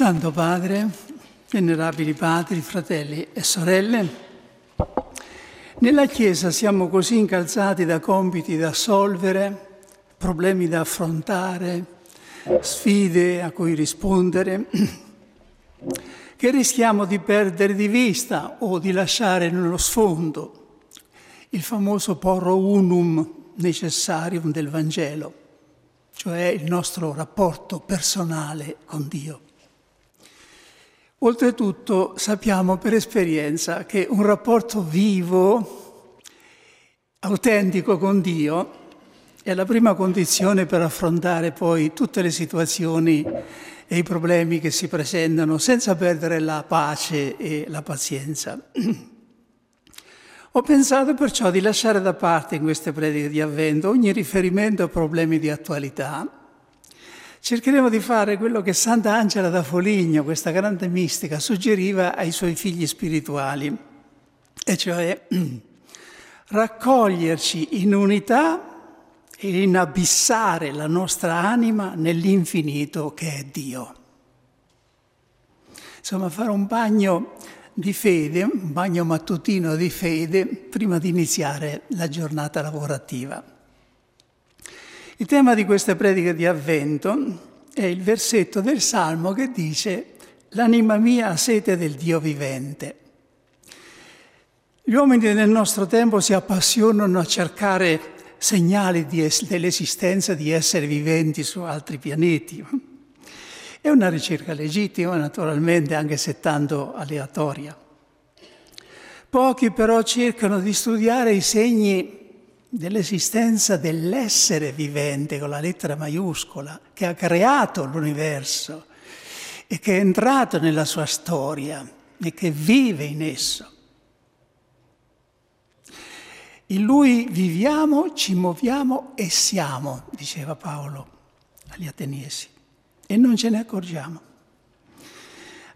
Santo Padre, venerabili padri, fratelli e sorelle, nella Chiesa siamo così incalzati da compiti da assolvere, problemi da affrontare, sfide a cui rispondere, che rischiamo di perdere di vista o di lasciare nello sfondo il famoso porro unum necessarium del Vangelo, cioè il nostro rapporto personale con Dio. Oltretutto sappiamo per esperienza che un rapporto vivo, autentico con Dio, è la prima condizione per affrontare poi tutte le situazioni e i problemi che si presentano senza perdere la pace e la pazienza. Ho pensato perciò di lasciare da parte in queste prediche di avvento ogni riferimento a problemi di attualità cercheremo di fare quello che Sant'Angela da Foligno, questa grande mistica, suggeriva ai suoi figli spirituali, e cioè raccoglierci in unità e inabissare la nostra anima nell'infinito che è Dio. Insomma, fare un bagno di fede, un bagno mattutino di fede prima di iniziare la giornata lavorativa. Il tema di questa predica di avvento è il versetto del Salmo che dice L'anima mia ha sete del Dio vivente. Gli uomini nel nostro tempo si appassionano a cercare segnali es- dell'esistenza di esseri viventi su altri pianeti. È una ricerca legittima, naturalmente, anche se tanto aleatoria. Pochi però cercano di studiare i segni dell'esistenza dell'essere vivente con la lettera maiuscola, che ha creato l'universo e che è entrato nella sua storia e che vive in esso. In lui viviamo, ci muoviamo e siamo, diceva Paolo agli Ateniesi, e non ce ne accorgiamo.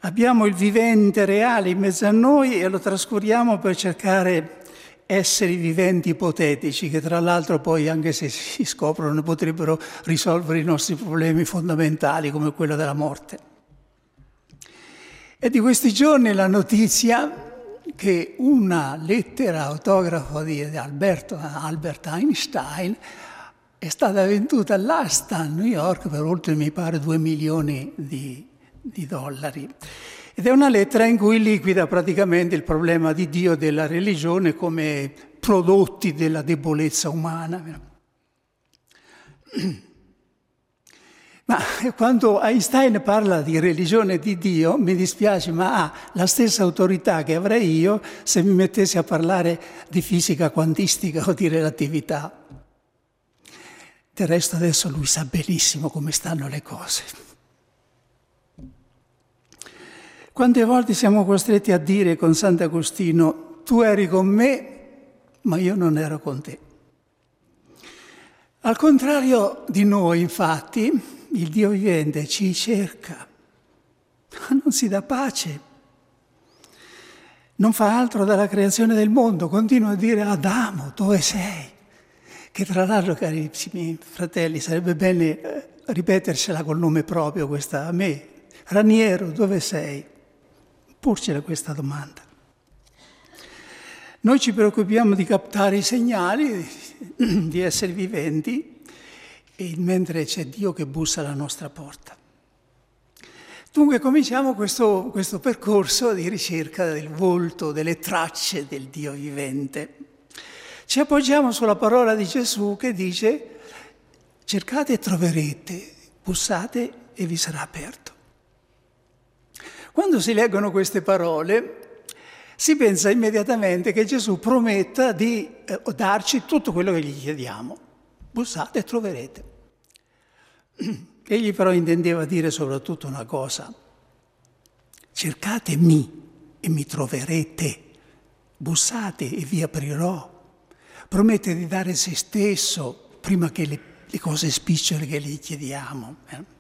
Abbiamo il vivente reale in mezzo a noi e lo trascuriamo per cercare esseri viventi ipotetici che tra l'altro poi anche se si scoprono potrebbero risolvere i nostri problemi fondamentali come quello della morte. È di questi giorni la notizia che una lettera autografo di Alberto, Albert Einstein è stata venduta all'asta a New York per oltre, mi pare, 2 milioni di, di dollari. Ed è una lettera in cui liquida praticamente il problema di Dio e della religione come prodotti della debolezza umana. Ma quando Einstein parla di religione di Dio, mi dispiace, ma ha la stessa autorità che avrei io se mi mettessi a parlare di fisica quantistica o di relatività. Del resto adesso lui sa benissimo come stanno le cose. Quante volte siamo costretti a dire con Sant'Agostino, tu eri con me, ma io non ero con te. Al contrario di noi, infatti, il Dio vivente ci cerca, non si dà pace, non fa altro dalla creazione del mondo, continua a dire Adamo, dove sei? Che tra l'altro, carissimi fratelli, sarebbe bene eh, ripetersela col nome proprio questa a me. Raniero, dove sei? Porcela questa domanda. Noi ci preoccupiamo di captare i segnali di esseri viventi mentre c'è Dio che bussa alla nostra porta. Dunque cominciamo questo, questo percorso di ricerca del volto, delle tracce del Dio vivente. Ci appoggiamo sulla parola di Gesù che dice cercate e troverete, bussate e vi sarà aperto. Quando si leggono queste parole si pensa immediatamente che Gesù prometta di eh, darci tutto quello che gli chiediamo. Bussate e troverete. Egli però intendeva dire soprattutto una cosa. Cercatemi e mi troverete. Bussate e vi aprirò. Promette di dare se stesso prima che le, le cose spicciole che gli chiediamo. Eh?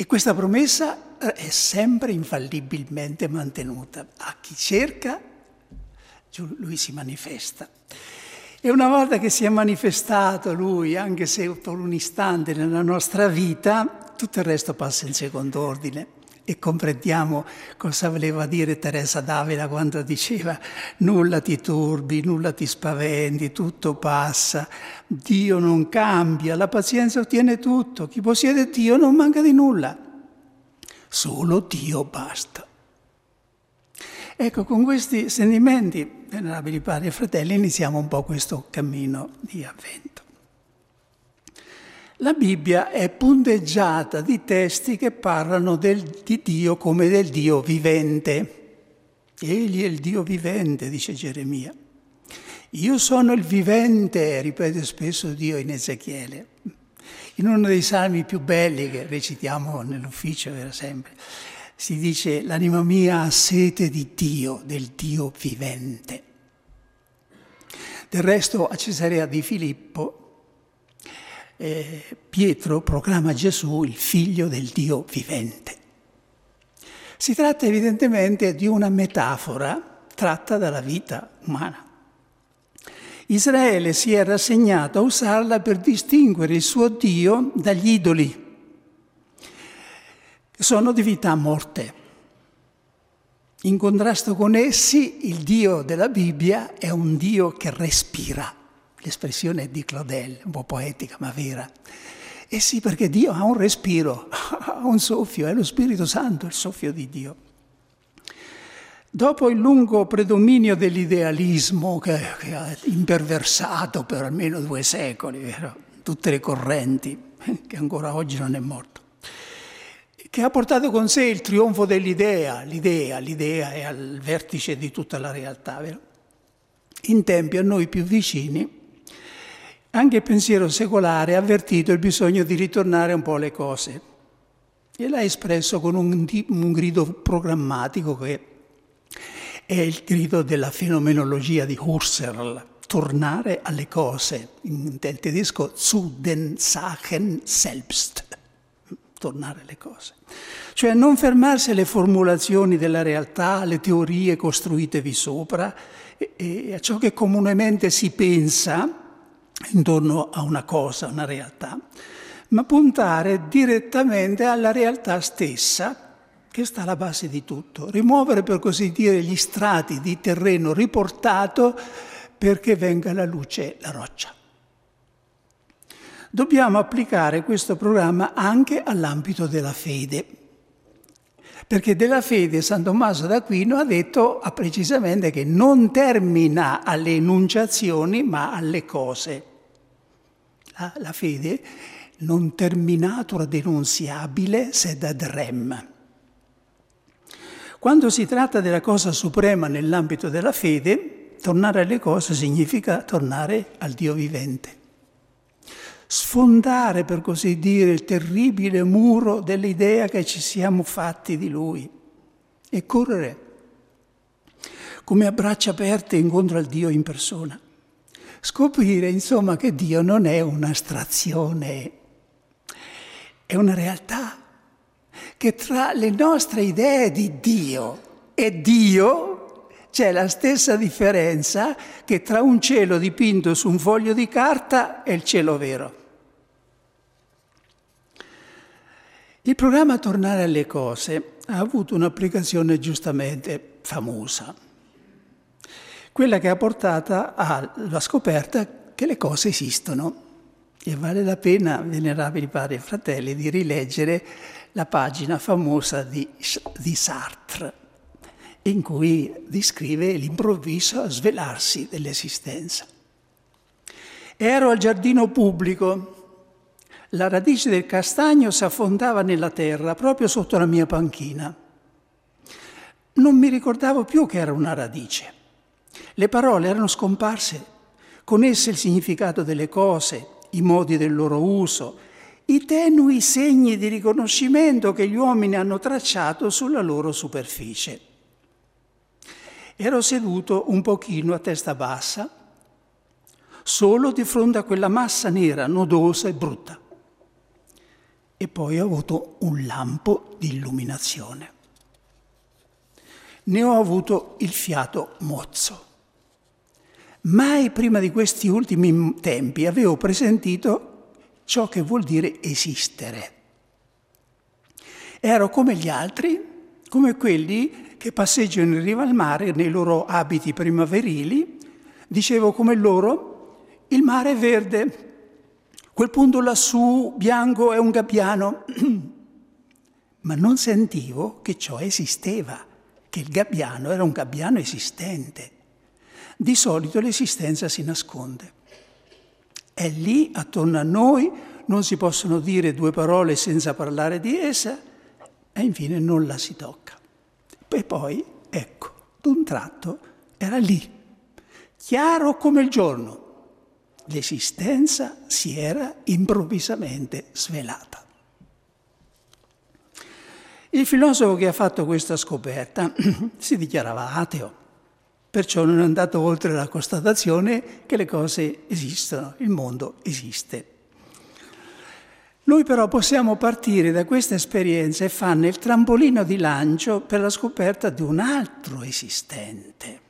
E questa promessa eh, è sempre infallibilmente mantenuta. A chi cerca, lui si manifesta. E una volta che si è manifestato lui, anche se per un istante nella nostra vita, tutto il resto passa in secondo ordine e comprendiamo cosa voleva dire Teresa d'Avila quando diceva nulla ti turbi, nulla ti spaventi, tutto passa, Dio non cambia, la pazienza ottiene tutto, chi possiede Dio non manca di nulla, solo Dio basta. Ecco, con questi sentimenti, venerabili padri e fratelli, iniziamo un po' questo cammino di avvento. La Bibbia è punteggiata di testi che parlano del, di Dio come del Dio vivente. Egli è il Dio vivente, dice Geremia. Io sono il vivente, ripete spesso Dio in Ezechiele. In uno dei salmi più belli che recitiamo nell'ufficio, era sempre, si dice l'anima mia ha sete di Dio, del Dio vivente. Del resto a Cesarea di Filippo eh, Pietro proclama Gesù il figlio del Dio vivente. Si tratta evidentemente di una metafora tratta dalla vita umana. Israele si è rassegnato a usarla per distinguere il suo Dio dagli idoli, che sono divinità morte. In contrasto con essi, il Dio della Bibbia è un Dio che respira. L'espressione è di Claudel, un po' poetica ma vera. Eh sì, perché Dio ha un respiro, ha un soffio, è lo Spirito Santo il soffio di Dio. Dopo il lungo predominio dell'idealismo che, che ha imperversato per almeno due secoli, vero? tutte le correnti, che ancora oggi non è morto, che ha portato con sé il trionfo dell'idea, l'idea, l'idea è al vertice di tutta la realtà, vero? in tempi a noi più vicini anche il pensiero secolare ha avvertito il bisogno di ritornare un po' alle cose e l'ha espresso con un, un grido programmatico che è il grido della fenomenologia di Husserl, tornare alle cose, in tedesco zu den Sachen selbst, tornare alle cose. Cioè non fermarsi alle formulazioni della realtà, alle teorie costruitevi sopra e, e a ciò che comunemente si pensa, intorno a una cosa, una realtà, ma puntare direttamente alla realtà stessa che sta alla base di tutto, rimuovere per così dire gli strati di terreno riportato perché venga alla luce la roccia. Dobbiamo applicare questo programma anche all'ambito della fede, perché della fede San Tommaso d'Aquino ha detto precisamente che non termina alle enunciazioni ma alle cose la, fede non terminatura denunziabile sed ad rem. Quando si tratta della cosa suprema nell'ambito della fede, tornare alle cose significa tornare al Dio vivente. Sfondare, per così dire, il terribile muro dell'idea che ci siamo fatti di Lui e correre come a braccia aperte incontro al Dio in persona scoprire insomma che Dio non è un'astrazione, è una realtà che tra le nostre idee di Dio e Dio c'è la stessa differenza che tra un cielo dipinto su un foglio di carta e il cielo vero. Il programma Tornare alle cose ha avuto un'applicazione giustamente famosa quella che ha portato alla scoperta che le cose esistono. E vale la pena, venerabili padri e fratelli, di rileggere la pagina famosa di, di Sartre, in cui descrive l'improvviso svelarsi dell'esistenza. Ero al giardino pubblico, la radice del castagno si affondava nella terra proprio sotto la mia panchina. Non mi ricordavo più che era una radice. Le parole erano scomparse, con esse il significato delle cose, i modi del loro uso, i tenui segni di riconoscimento che gli uomini hanno tracciato sulla loro superficie. Ero seduto un pochino a testa bassa, solo di fronte a quella massa nera, nodosa e brutta. E poi ho avuto un lampo di illuminazione. Ne ho avuto il fiato mozzo. Mai prima di questi ultimi tempi avevo presentito ciò che vuol dire esistere. Ero come gli altri, come quelli che passeggiano in riva al mare nei loro abiti primaverili. Dicevo come loro, il mare è verde, quel punto lassù bianco è un gabbiano. Ma non sentivo che ciò esisteva, che il gabbiano era un gabbiano esistente. Di solito l'esistenza si nasconde. È lì, attorno a noi, non si possono dire due parole senza parlare di essa e infine non la si tocca. E poi, ecco, d'un tratto era lì, chiaro come il giorno. L'esistenza si era improvvisamente svelata. Il filosofo che ha fatto questa scoperta si dichiarava ateo, perciò non è andato oltre la constatazione che le cose esistono, il mondo esiste. Noi però possiamo partire da questa esperienza e farne il trampolino di lancio per la scoperta di un altro esistente,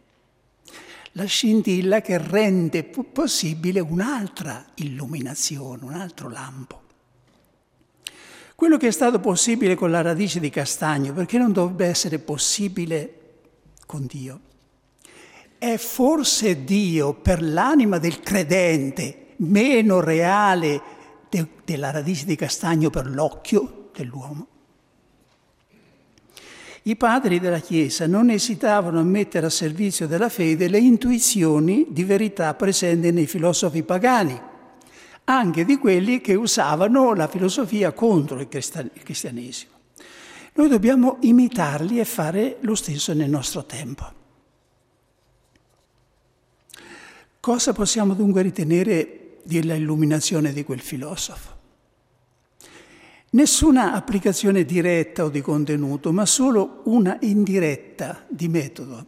la scintilla che rende possibile un'altra illuminazione, un altro lampo. Quello che è stato possibile con la radice di castagno, perché non dovrebbe essere possibile con Dio? È forse Dio per l'anima del credente meno reale de- della radice di castagno per l'occhio dell'uomo? I padri della Chiesa non esitavano a mettere a servizio della fede le intuizioni di verità presenti nei filosofi pagani anche di quelli che usavano la filosofia contro il cristianesimo. Noi dobbiamo imitarli e fare lo stesso nel nostro tempo. Cosa possiamo dunque ritenere della illuminazione di quel filosofo? Nessuna applicazione diretta o di contenuto, ma solo una indiretta di metodo.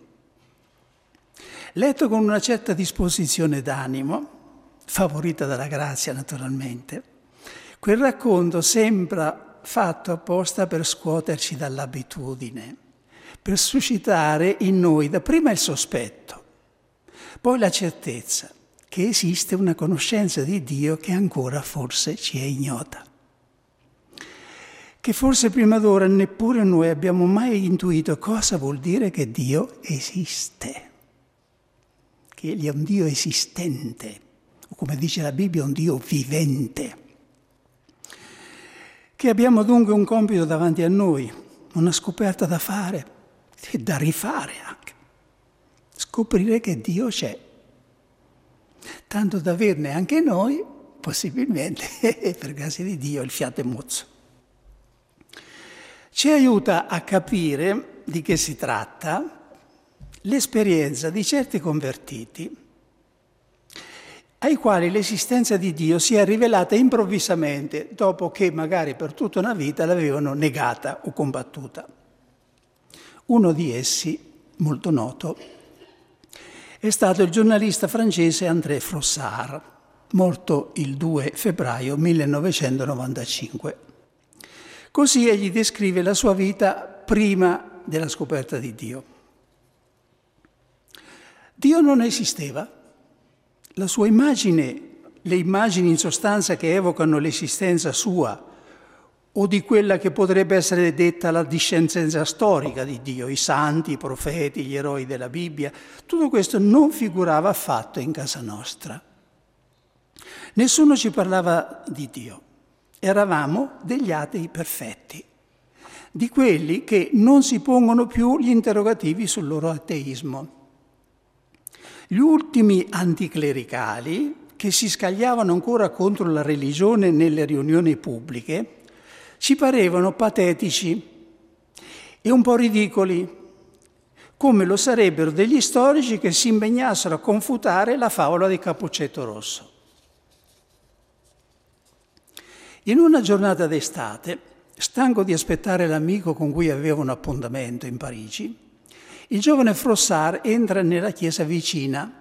Letto con una certa disposizione d'animo, favorita dalla grazia naturalmente, quel racconto sembra fatto apposta per scuoterci dall'abitudine, per suscitare in noi dapprima il sospetto, poi la certezza che esiste una conoscenza di Dio che ancora forse ci è ignota. Che forse prima d'ora neppure noi abbiamo mai intuito cosa vuol dire che Dio esiste, che Egli è un Dio esistente come dice la Bibbia, un Dio vivente. Che abbiamo dunque un compito davanti a noi, una scoperta da fare e da rifare anche. Scoprire che Dio c'è. Tanto da averne anche noi, possibilmente, per grazia di Dio, il fiato mozzo. Ci aiuta a capire di che si tratta l'esperienza di certi convertiti ai quali l'esistenza di Dio si è rivelata improvvisamente dopo che magari per tutta una vita l'avevano negata o combattuta. Uno di essi, molto noto, è stato il giornalista francese André Frossard, morto il 2 febbraio 1995. Così egli descrive la sua vita prima della scoperta di Dio. Dio non esisteva la sua immagine, le immagini in sostanza che evocano l'esistenza sua o di quella che potrebbe essere detta la discendenza storica di Dio, i santi, i profeti, gli eroi della Bibbia, tutto questo non figurava affatto in casa nostra. Nessuno ci parlava di Dio, eravamo degli atei perfetti, di quelli che non si pongono più gli interrogativi sul loro ateismo. Gli ultimi anticlericali, che si scagliavano ancora contro la religione nelle riunioni pubbliche, ci parevano patetici e un po' ridicoli, come lo sarebbero degli storici che si impegnassero a confutare la favola di Cappuccetto Rosso. In una giornata d'estate, stanco di aspettare l'amico con cui aveva un appuntamento in Parigi, il giovane Frossard entra nella chiesa vicina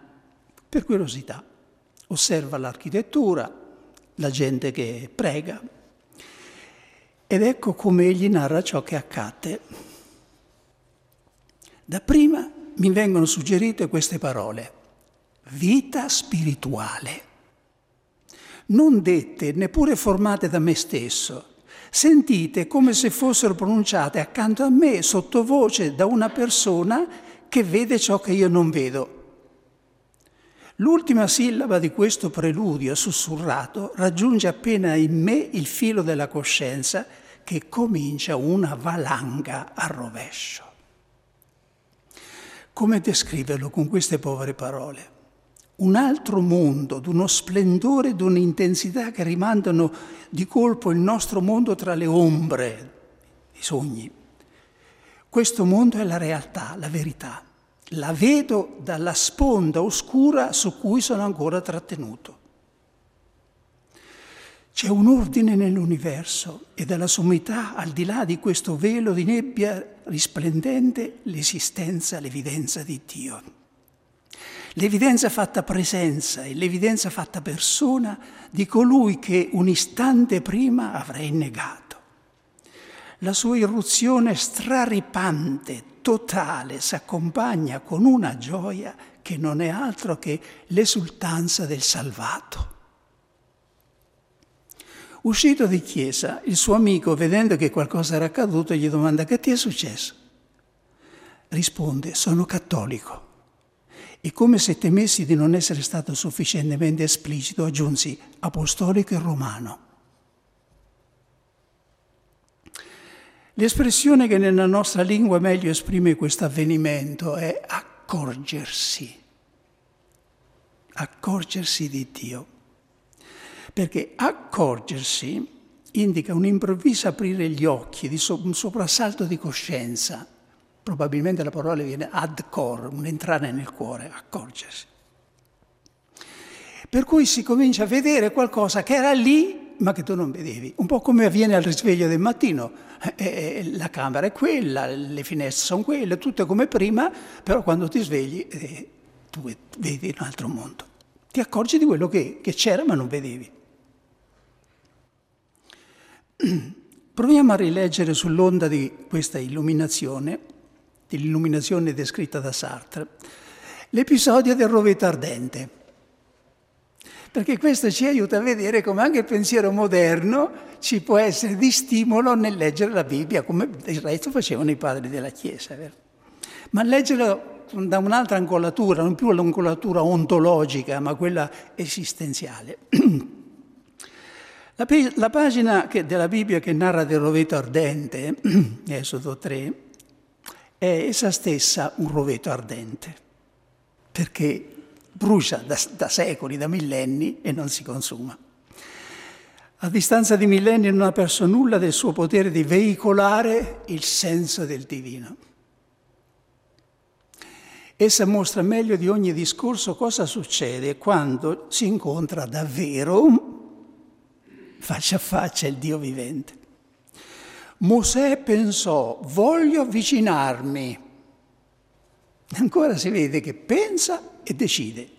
per curiosità, osserva l'architettura, la gente che prega ed ecco come egli narra ciò che accadde. Dapprima mi vengono suggerite queste parole, vita spirituale, non dette neppure formate da me stesso, sentite come se fossero pronunciate accanto a me sottovoce da una persona che vede ciò che io non vedo. L'ultima sillaba di questo preludio sussurrato raggiunge appena in me il filo della coscienza che comincia una valanga a rovescio. Come descriverlo con queste povere parole? Un altro mondo, d'uno splendore, di un'intensità che rimandano di colpo il nostro mondo tra le ombre, i sogni. Questo mondo è la realtà, la verità. La vedo dalla sponda oscura su cui sono ancora trattenuto. C'è un ordine nell'universo e dalla sommità, al di là di questo velo di nebbia risplendente, l'esistenza, l'evidenza di Dio. L'evidenza fatta presenza e l'evidenza fatta persona di colui che un istante prima avrei negato. La sua irruzione straripante, totale, si accompagna con una gioia che non è altro che l'esultanza del salvato. Uscito di chiesa, il suo amico, vedendo che qualcosa era accaduto, gli domanda che ti è successo? Risponde, sono cattolico. E come se temessi di non essere stato sufficientemente esplicito, aggiunsi apostolico e romano. L'espressione che nella nostra lingua meglio esprime questo avvenimento è accorgersi, accorgersi di Dio perché accorgersi indica un improvviso aprire gli occhi, un soprassalto di coscienza. Probabilmente la parola viene ad cor, un entrare nel cuore, accorgersi. Per cui si comincia a vedere qualcosa che era lì ma che tu non vedevi. Un po' come avviene al risveglio del mattino. Eh, eh, la camera è quella, le finestre sono quelle, tutto è come prima, però quando ti svegli eh, tu vedi un altro mondo. Ti accorgi di quello che, che c'era ma non vedevi. Proviamo a rileggere sull'onda di questa illuminazione, dell'illuminazione descritta da Sartre, l'episodio del rovetto ardente. Perché questo ci aiuta a vedere come anche il pensiero moderno ci può essere di stimolo nel leggere la Bibbia, come del resto facevano i padri della Chiesa. Vero? Ma leggerlo da un'altra angolatura, non più l'angolatura ontologica, ma quella esistenziale. La, la pagina che, della Bibbia che narra del roveto ardente, Esodo 3, è essa stessa un roveto ardente, perché brucia da, da secoli, da millenni e non si consuma. A distanza di millenni non ha perso nulla del suo potere di veicolare il senso del divino. Essa mostra meglio di ogni discorso cosa succede quando si incontra davvero faccia a faccia il Dio vivente. Mosè pensò, voglio avvicinarmi. Ancora si vede che pensa e decide.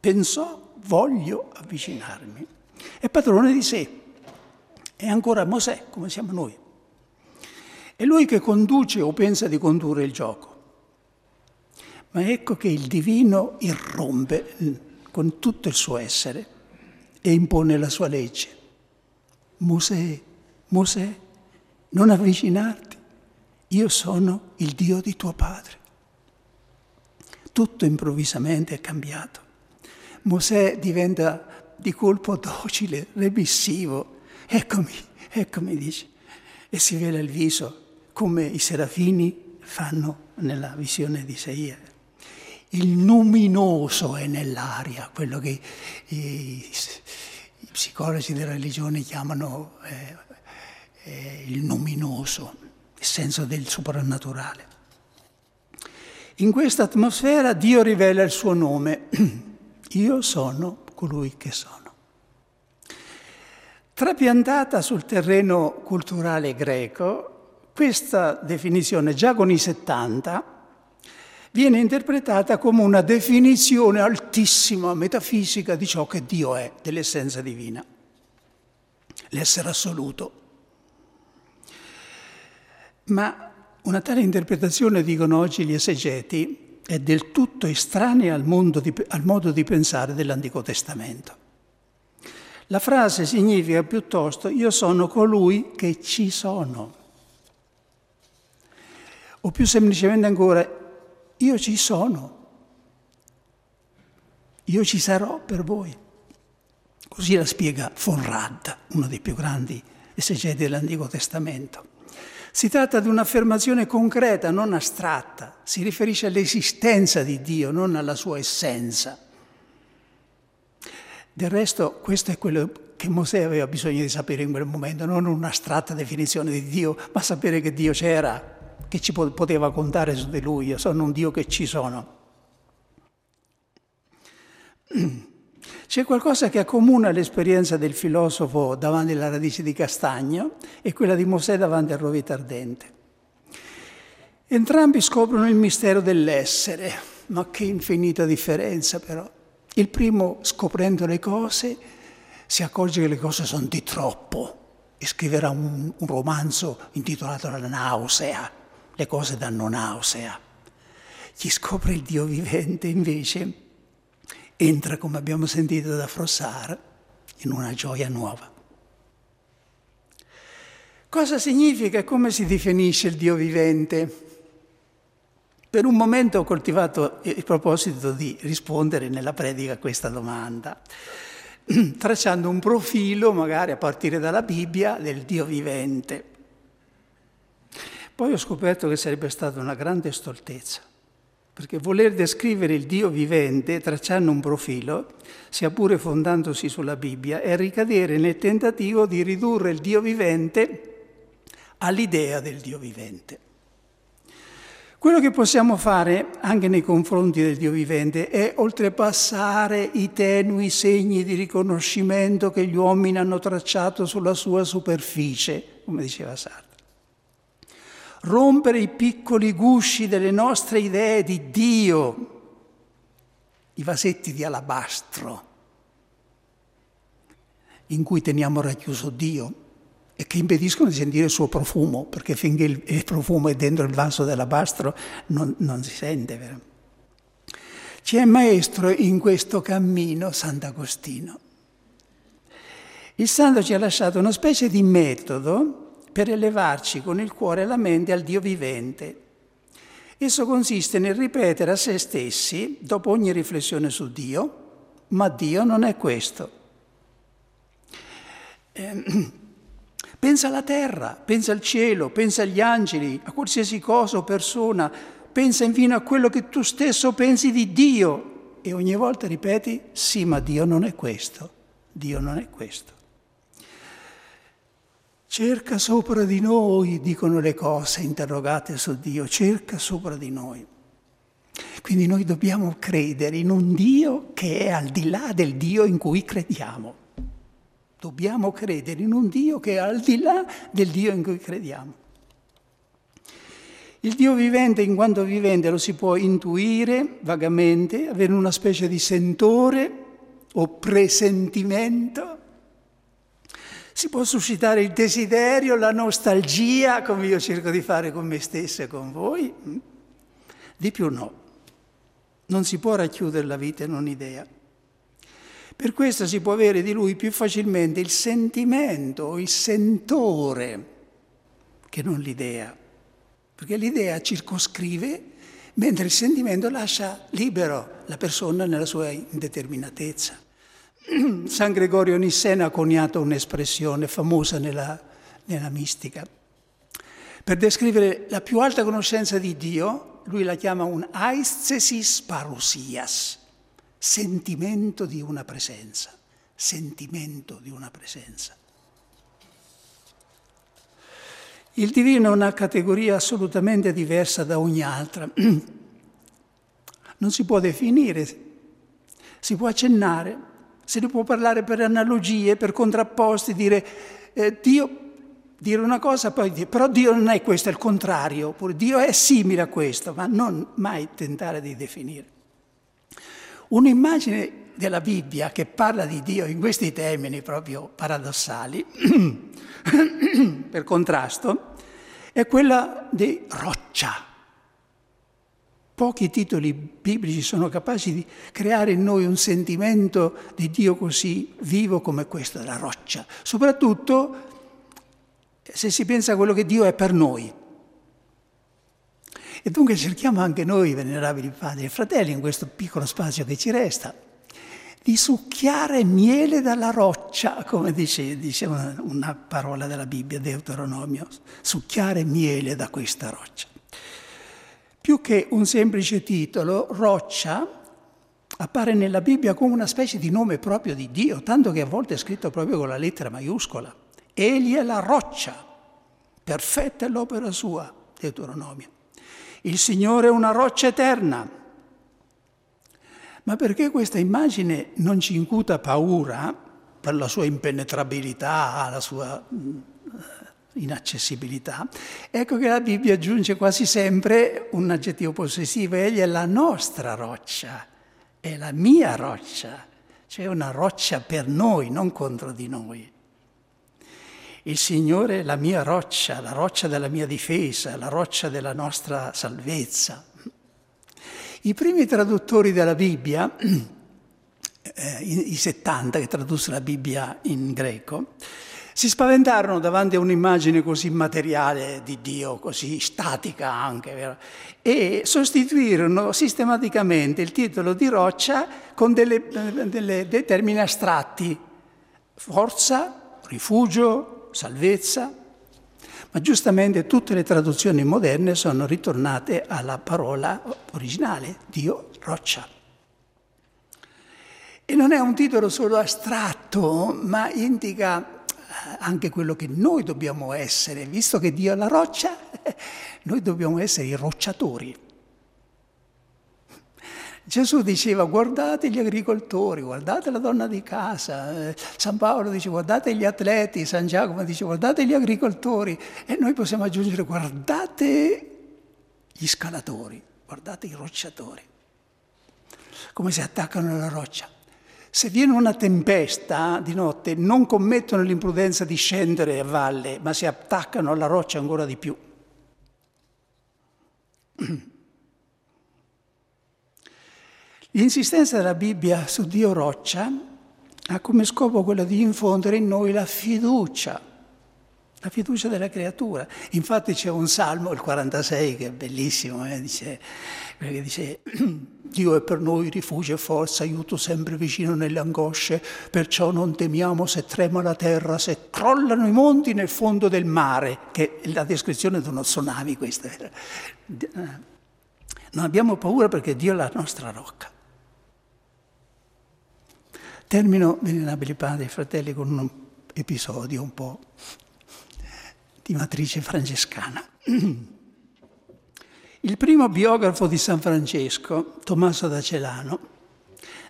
Pensò, voglio avvicinarmi. È padrone di sé. È ancora Mosè, come siamo noi. È lui che conduce o pensa di condurre il gioco. Ma ecco che il divino irrompe con tutto il suo essere e impone la sua legge. Mosè, Mosè, non avvicinarti, io sono il Dio di tuo padre. Tutto improvvisamente è cambiato. Mosè diventa di colpo docile, remissivo. Eccomi, eccomi, dice. E si vela il viso come i serafini fanno nella visione di Isaia. Il luminoso è nell'aria, quello che i, i psicologi della religione chiamano eh, eh, il luminoso, il senso del soprannaturale. In questa atmosfera Dio rivela il suo nome. Io sono colui che sono. Trapiantata sul terreno culturale greco, questa definizione già con i 70 viene interpretata come una definizione altissima, metafisica di ciò che Dio è, dell'essenza divina, l'essere assoluto. Ma una tale interpretazione, dicono oggi gli esegeti, è del tutto estranea al, di, al modo di pensare dell'Antico Testamento. La frase significa piuttosto io sono colui che ci sono. O più semplicemente ancora, io ci sono. Io ci sarò per voi. Così la spiega von Rad, uno dei più grandi esegeti dell'Antico Testamento. Si tratta di un'affermazione concreta, non astratta, si riferisce all'esistenza di Dio, non alla sua essenza. Del resto questo è quello che Mosè aveva bisogno di sapere in quel momento, non un'astratta definizione di Dio, ma sapere che Dio c'era, che ci poteva contare su di lui, io sono un Dio che ci sono. C'è qualcosa che accomuna l'esperienza del filosofo davanti alla radice di castagno e quella di Mosè davanti al rovito ardente. Entrambi scoprono il mistero dell'essere, ma che infinita differenza però. Il primo, scoprendo le cose, si accorge che le cose sono di troppo e scriverà un, un romanzo intitolato La nausea. Le cose danno nausea. Chi scopre il Dio vivente invece entra, come abbiamo sentito da Frossard, in una gioia nuova. Cosa significa e come si definisce il Dio vivente? Per un momento ho coltivato il proposito di rispondere nella predica a questa domanda, tracciando un profilo, magari a partire dalla Bibbia, del Dio vivente. Poi ho scoperto che sarebbe stata una grande stoltezza, perché voler descrivere il Dio vivente tracciando un profilo, sia pure fondandosi sulla Bibbia, è ricadere nel tentativo di ridurre il Dio vivente all'idea del Dio vivente. Quello che possiamo fare anche nei confronti del Dio vivente è oltrepassare i tenui segni di riconoscimento che gli uomini hanno tracciato sulla sua superficie, come diceva Sartre. Rompere i piccoli gusci delle nostre idee di Dio, i vasetti di alabastro in cui teniamo racchiuso Dio e che impediscono di sentire il suo profumo, perché finché il, profumo è dentro il vaso dell'alabastro non, non si sente. Vero? Ci è maestro in questo cammino Sant'Agostino. Il santo ci ha lasciato una specie di metodo per elevarci con il cuore e la mente al Dio vivente. Esso consiste nel ripetere a se stessi, dopo ogni riflessione su Dio, ma Dio non è questo. Eh, Pensa alla terra, pensa al cielo, pensa agli angeli, a qualsiasi cosa o persona, pensa infine a quello che tu stesso pensi di Dio e ogni volta ripeti, sì, ma Dio non è questo, Dio non è questo. Cerca sopra di noi, dicono le cose interrogate su Dio, cerca sopra di noi. Quindi noi dobbiamo credere in un Dio che è al di là del Dio in cui crediamo. Dobbiamo credere in un Dio che è al di là del Dio in cui crediamo. Il Dio vivente, in quanto vivente, lo si può intuire vagamente, avere una specie di sentore o presentimento. Si può suscitare il desiderio, la nostalgia, come io cerco di fare con me stessa e con voi. Di più no. Non si può racchiudere la vita in un'idea. Per questo si può avere di lui più facilmente il sentimento, il sentore, che non l'idea. Perché l'idea circoscrive, mentre il sentimento lascia libero la persona nella sua indeterminatezza. San Gregorio Nissena ha coniato un'espressione famosa nella, nella mistica. Per descrivere la più alta conoscenza di Dio, lui la chiama un aisthesis parousias, sentimento di una presenza, sentimento di una presenza. Il divino è una categoria assolutamente diversa da ogni altra. Non si può definire, si può accennare, se ne può parlare per analogie, per contrapposti, dire eh, Dio, dire una cosa, poi dire, però Dio non è questo, è il contrario, oppure Dio è simile a questo, ma non mai tentare di definire. Un'immagine della Bibbia che parla di Dio in questi termini proprio paradossali, per contrasto, è quella di roccia. Pochi titoli biblici sono capaci di creare in noi un sentimento di Dio così vivo come questo, la roccia. Soprattutto se si pensa a quello che Dio è per noi. E dunque cerchiamo anche noi, venerabili padri e fratelli, in questo piccolo spazio che ci resta, di succhiare miele dalla roccia, come dice, dice una parola della Bibbia, Deuteronomio, succhiare miele da questa roccia. Più che un semplice titolo, roccia appare nella Bibbia come una specie di nome proprio di Dio, tanto che a volte è scritto proprio con la lettera maiuscola. Egli è la roccia, perfetta è l'opera sua, Deuteronomio. Il Signore è una roccia eterna. Ma perché questa immagine non ci incuta paura per la sua impenetrabilità, la sua inaccessibilità, ecco che la Bibbia aggiunge quasi sempre un aggettivo possessivo, egli è la nostra roccia, è la mia roccia, cioè una roccia per noi, non contro di noi. Il Signore è la mia roccia, la roccia della mia difesa, la roccia della nostra salvezza. I primi traduttori della Bibbia, eh, i 70 che tradussero la Bibbia in greco, si spaventarono davanti a un'immagine così materiale di Dio, così statica anche, vero? e sostituirono sistematicamente il titolo di roccia con delle, delle, dei termini astratti, forza, rifugio, salvezza. Ma giustamente tutte le traduzioni moderne sono ritornate alla parola originale, Dio roccia. E non è un titolo solo astratto, ma indica anche quello che noi dobbiamo essere, visto che Dio è la roccia, noi dobbiamo essere i rocciatori. Gesù diceva guardate gli agricoltori, guardate la donna di casa, San Paolo dice guardate gli atleti, San Giacomo dice guardate gli agricoltori e noi possiamo aggiungere guardate gli scalatori, guardate i rocciatori, come si attaccano alla roccia. Se viene una tempesta di notte non commettono l'imprudenza di scendere a valle, ma si attaccano alla roccia ancora di più. L'insistenza della Bibbia su Dio roccia ha come scopo quello di infondere in noi la fiducia la fiducia della creatura. Infatti c'è un salmo, il 46, che è bellissimo, eh? dice, che dice Dio è per noi rifugio e forza, aiuto sempre vicino nelle angosce, perciò non temiamo se trema la terra, se crollano i monti nel fondo del mare, che è la descrizione di uno tsunami questa. Eh, non abbiamo paura perché Dio è la nostra rocca. Termino, venerabili padri e fratelli, con un episodio un po' di matrice francescana. Il primo biografo di San Francesco, Tommaso da Celano,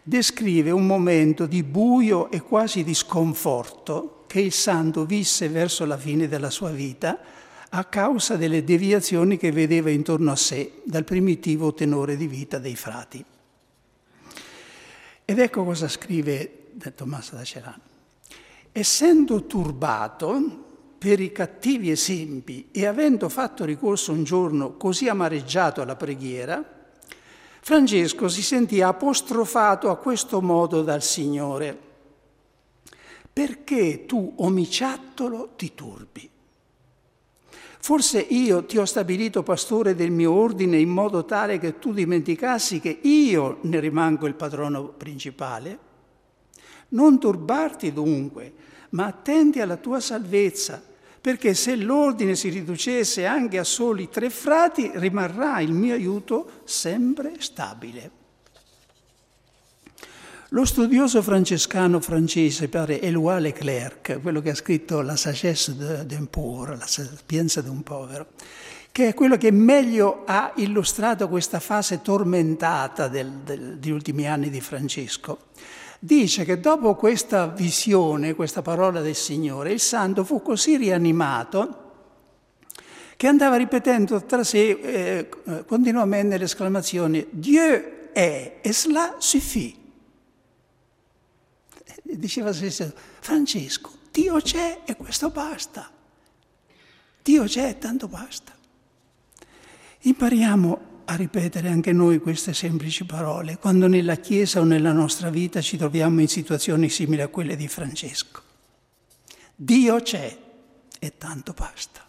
descrive un momento di buio e quasi di sconforto che il santo visse verso la fine della sua vita a causa delle deviazioni che vedeva intorno a sé dal primitivo tenore di vita dei frati. Ed ecco cosa scrive Tommaso da Celano. Essendo turbato, per i cattivi esempi e avendo fatto ricorso un giorno così amareggiato alla preghiera, Francesco si sentì apostrofato a questo modo dal Signore. Perché tu, omiciattolo, ti turbi? Forse io ti ho stabilito pastore del mio ordine in modo tale che tu dimenticassi che io ne rimango il padrono principale? Non turbarti dunque, ma attendi alla tua salvezza, perché se l'ordine si riducesse anche a soli tre frati, rimarrà il mio aiuto sempre stabile. Lo studioso francescano francese, pare Éloi Leclerc, quello che ha scritto La sagesse d'un pauvre, la sapienza di un povero, che è quello che meglio ha illustrato questa fase tormentata degli ultimi anni di Francesco, dice che dopo questa visione, questa parola del Signore, il santo fu così rianimato che andava ripetendo tra sé eh, continuamente l'esclamazione Dieu è e cela suffit. Diceva a se stesso, Francesco, Dio c'è e questo basta. Dio c'è e tanto basta. Impariamo a ripetere anche noi queste semplici parole quando nella Chiesa o nella nostra vita ci troviamo in situazioni simili a quelle di Francesco. Dio c'è e tanto basta.